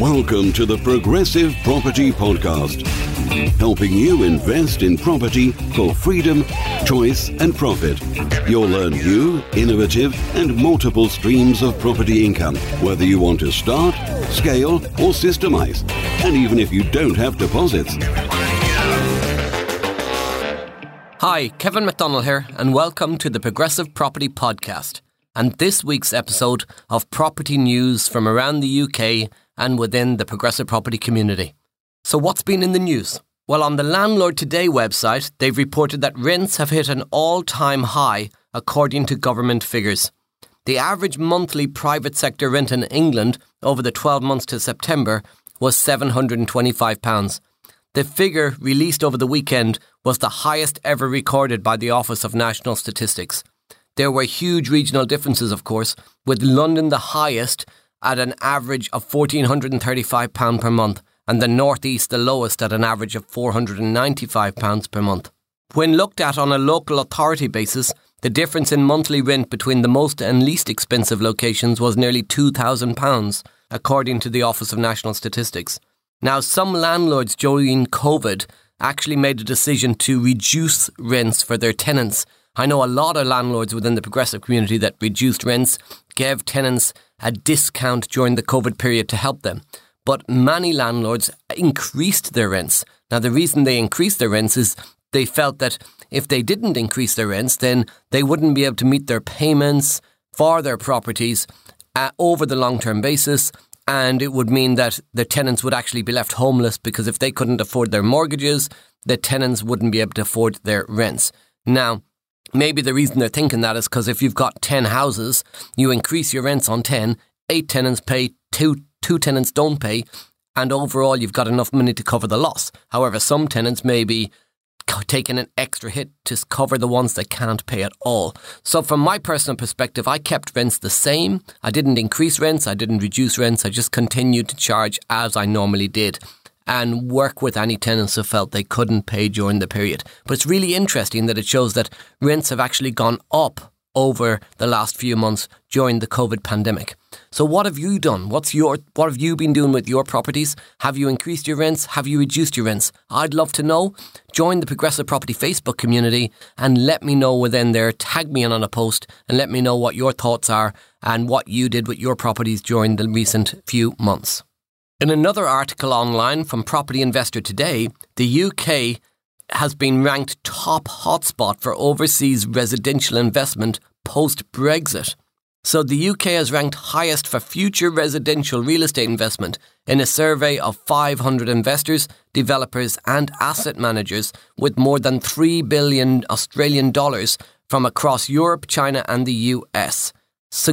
Welcome to the Progressive Property Podcast, helping you invest in property for freedom, choice, and profit. You'll learn new, innovative, and multiple streams of property income, whether you want to start, scale, or systemize, and even if you don't have deposits. Hi, Kevin McDonnell here, and welcome to the Progressive Property Podcast and this week's episode of property news from around the UK and within the progressive property community. So, what's been in the news? Well, on the Landlord Today website, they've reported that rents have hit an all time high according to government figures. The average monthly private sector rent in England over the 12 months to September was £725. The figure released over the weekend was the highest ever recorded by the Office of National Statistics. There were huge regional differences, of course, with London the highest at an average of £1,435 per month and the Northeast the lowest at an average of £495 per month. When looked at on a local authority basis, the difference in monthly rent between the most and least expensive locations was nearly £2,000, according to the Office of National Statistics. Now, some landlords during COVID actually made a decision to reduce rents for their tenants I know a lot of landlords within the progressive community that reduced rents, gave tenants a discount during the COVID period to help them. But many landlords increased their rents. Now, the reason they increased their rents is they felt that if they didn't increase their rents, then they wouldn't be able to meet their payments for their properties uh, over the long term basis. And it would mean that the tenants would actually be left homeless because if they couldn't afford their mortgages, the tenants wouldn't be able to afford their rents. Now, Maybe the reason they're thinking that is because if you've got 10 houses, you increase your rents on 10, eight tenants pay, two, two tenants don't pay, and overall you've got enough money to cover the loss. However, some tenants may be taking an extra hit to cover the ones that can't pay at all. So, from my personal perspective, I kept rents the same. I didn't increase rents, I didn't reduce rents, I just continued to charge as I normally did and work with any tenants who felt they couldn't pay during the period. But it's really interesting that it shows that rents have actually gone up over the last few months during the COVID pandemic. So what have you done? What's your what have you been doing with your properties? Have you increased your rents? Have you reduced your rents? I'd love to know. Join the Progressive Property Facebook community and let me know within there. Tag me in on a post and let me know what your thoughts are and what you did with your properties during the recent few months. In another article online from Property Investor Today, the UK has been ranked top hotspot for overseas residential investment post Brexit. So the UK has ranked highest for future residential real estate investment in a survey of 500 investors, developers, and asset managers with more than 3 billion Australian dollars from across Europe, China, and the US. So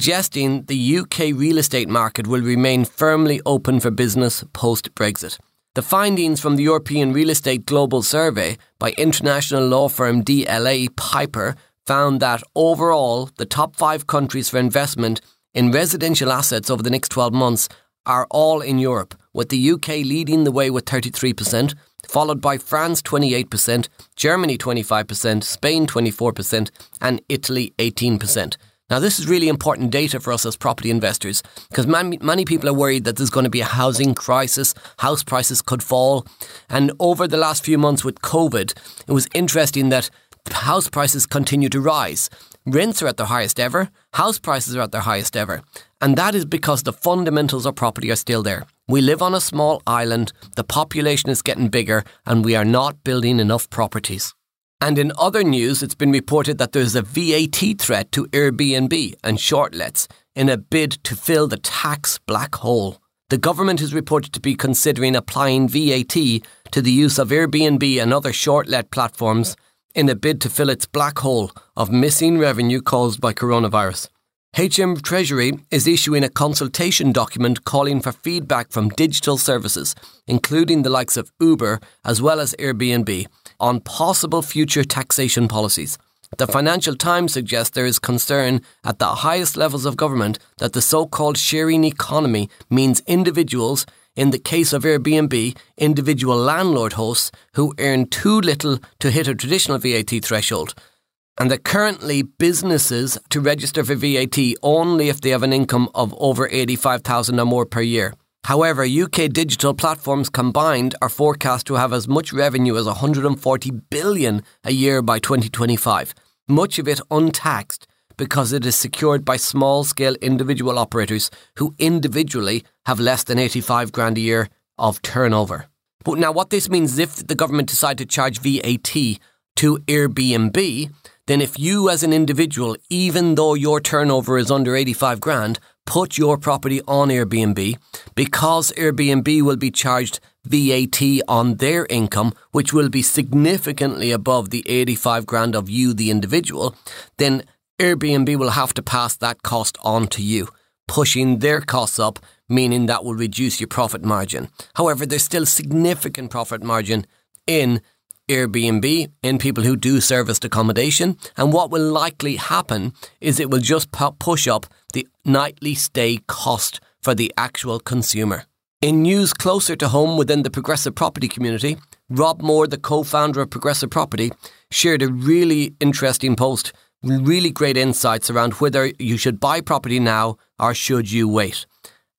Suggesting the UK real estate market will remain firmly open for business post Brexit. The findings from the European Real Estate Global Survey by international law firm DLA Piper found that overall, the top five countries for investment in residential assets over the next 12 months are all in Europe, with the UK leading the way with 33%, followed by France 28%, Germany 25%, Spain 24%, and Italy 18%. Now, this is really important data for us as property investors because many, many people are worried that there's going to be a housing crisis, house prices could fall. And over the last few months with COVID, it was interesting that house prices continue to rise. Rents are at their highest ever, house prices are at their highest ever. And that is because the fundamentals of property are still there. We live on a small island, the population is getting bigger, and we are not building enough properties. And in other news, it's been reported that there's a VAT threat to Airbnb and shortlets in a bid to fill the tax black hole. The government is reported to be considering applying VAT to the use of Airbnb and other shortlet platforms in a bid to fill its black hole of missing revenue caused by coronavirus. HM Treasury is issuing a consultation document calling for feedback from digital services, including the likes of Uber as well as Airbnb, on possible future taxation policies. The Financial Times suggests there is concern at the highest levels of government that the so called sharing economy means individuals, in the case of Airbnb, individual landlord hosts who earn too little to hit a traditional VAT threshold. And that currently businesses to register for VAT only if they have an income of over 85,000 or more per year. However, UK digital platforms combined are forecast to have as much revenue as 140 billion a year by 2025, much of it untaxed because it is secured by small scale individual operators who individually have less than 85 grand a year of turnover. But now what this means is if the government decide to charge VAT to Airbnb, then if you as an individual, even though your turnover is under 85 grand, put your property on Airbnb because Airbnb will be charged VAT on their income, which will be significantly above the 85 grand of you, the individual, then Airbnb will have to pass that cost on to you, pushing their costs up, meaning that will reduce your profit margin. However, there's still significant profit margin in Airbnb in people who do serviced accommodation. And what will likely happen is it will just push up the nightly stay cost for the actual consumer. In news closer to home within the progressive property community, Rob Moore, the co founder of Progressive Property, shared a really interesting post, really great insights around whether you should buy property now or should you wait.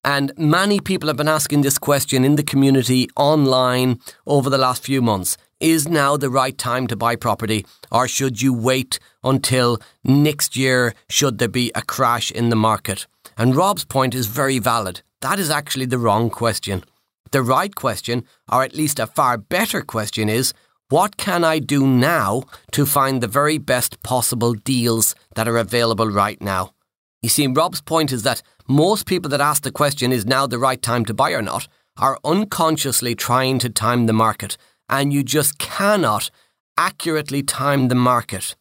And many people have been asking this question in the community online over the last few months. Is now the right time to buy property, or should you wait until next year should there be a crash in the market? And Rob's point is very valid. That is actually the wrong question. The right question, or at least a far better question, is what can I do now to find the very best possible deals that are available right now? You see, Rob's point is that most people that ask the question, is now the right time to buy or not, are unconsciously trying to time the market and you just cannot accurately time the market.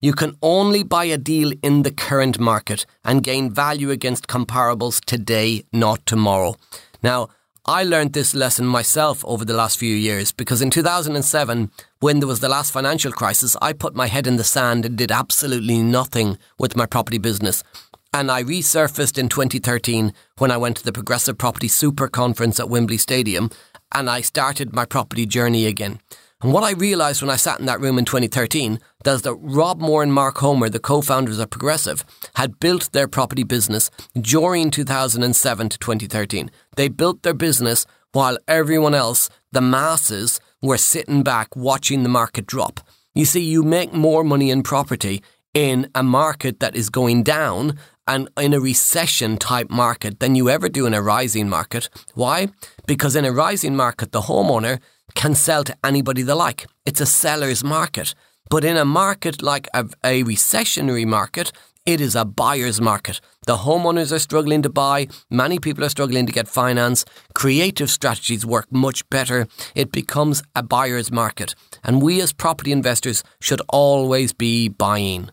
You can only buy a deal in the current market and gain value against comparables today, not tomorrow. Now, I learned this lesson myself over the last few years because in 2007, when there was the last financial crisis, I put my head in the sand and did absolutely nothing with my property business. And I resurfaced in 2013 when I went to the Progressive Property Super Conference at Wembley Stadium and I started my property journey again. And what I realised when I sat in that room in 2013 was that Rob Moore and Mark Homer, the co-founders of Progressive, had built their property business during 2007 to 2013. They built their business while everyone else, the masses, were sitting back watching the market drop. You see, you make more money in property in a market that is going down and in a recession type market than you ever do in a rising market. Why? Because in a rising market, the homeowner can sell to anybody they like. It's a seller's market. But in a market like a, a recessionary market, it is a buyer's market. The homeowners are struggling to buy. Many people are struggling to get finance. Creative strategies work much better. It becomes a buyer's market. And we as property investors should always be buying.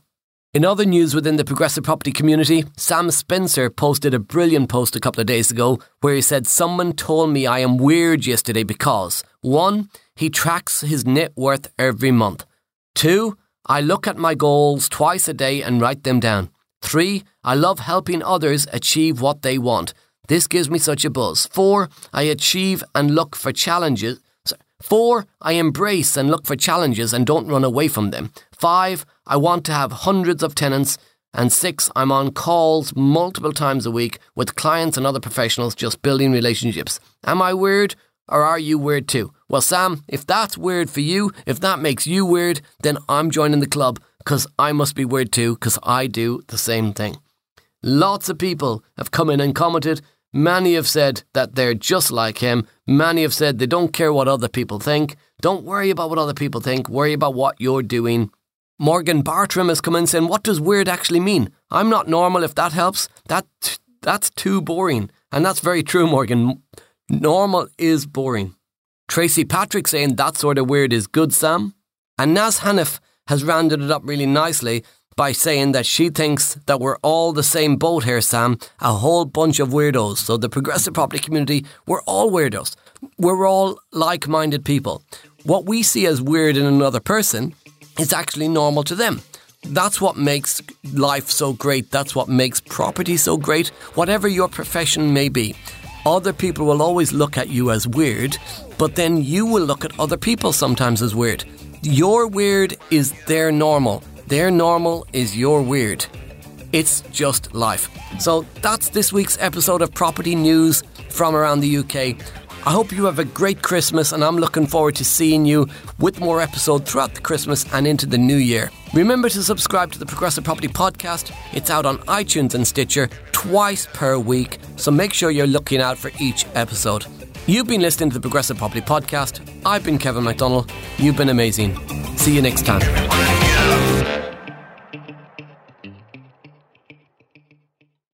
In other news within the progressive property community, Sam Spencer posted a brilliant post a couple of days ago where he said, Someone told me I am weird yesterday because 1. He tracks his net worth every month. 2. I look at my goals twice a day and write them down. 3. I love helping others achieve what they want. This gives me such a buzz. 4. I achieve and look for challenges. Four, I embrace and look for challenges and don't run away from them. Five, I want to have hundreds of tenants. And six, I'm on calls multiple times a week with clients and other professionals just building relationships. Am I weird? or are you weird too? Well, Sam, if that's weird for you, if that makes you weird, then I'm joining the club because I must be weird too because I do the same thing. Lots of people have come in and commented. Many have said that they're just like him. Many have said they don't care what other people think. Don't worry about what other people think. Worry about what you're doing. Morgan Bartram has come in saying, What does weird actually mean? I'm not normal if that helps. That that's too boring. And that's very true, Morgan. Normal is boring. Tracy Patrick saying that sort of weird is good, Sam. And Naz Hanif has rounded it up really nicely by saying that she thinks that we're all the same boat here, Sam, a whole bunch of weirdos. So, the progressive property community, we're all weirdos. We're all like minded people. What we see as weird in another person is actually normal to them. That's what makes life so great. That's what makes property so great, whatever your profession may be. Other people will always look at you as weird, but then you will look at other people sometimes as weird. Your weird is their normal. Their normal is your weird. It's just life. So that's this week's episode of Property News from around the UK. I hope you have a great Christmas, and I'm looking forward to seeing you with more episodes throughout the Christmas and into the new year. Remember to subscribe to the Progressive Property Podcast. It's out on iTunes and Stitcher twice per week, so make sure you're looking out for each episode. You've been listening to the Progressive Property Podcast. I've been Kevin McDonnell. You've been amazing. See you next time.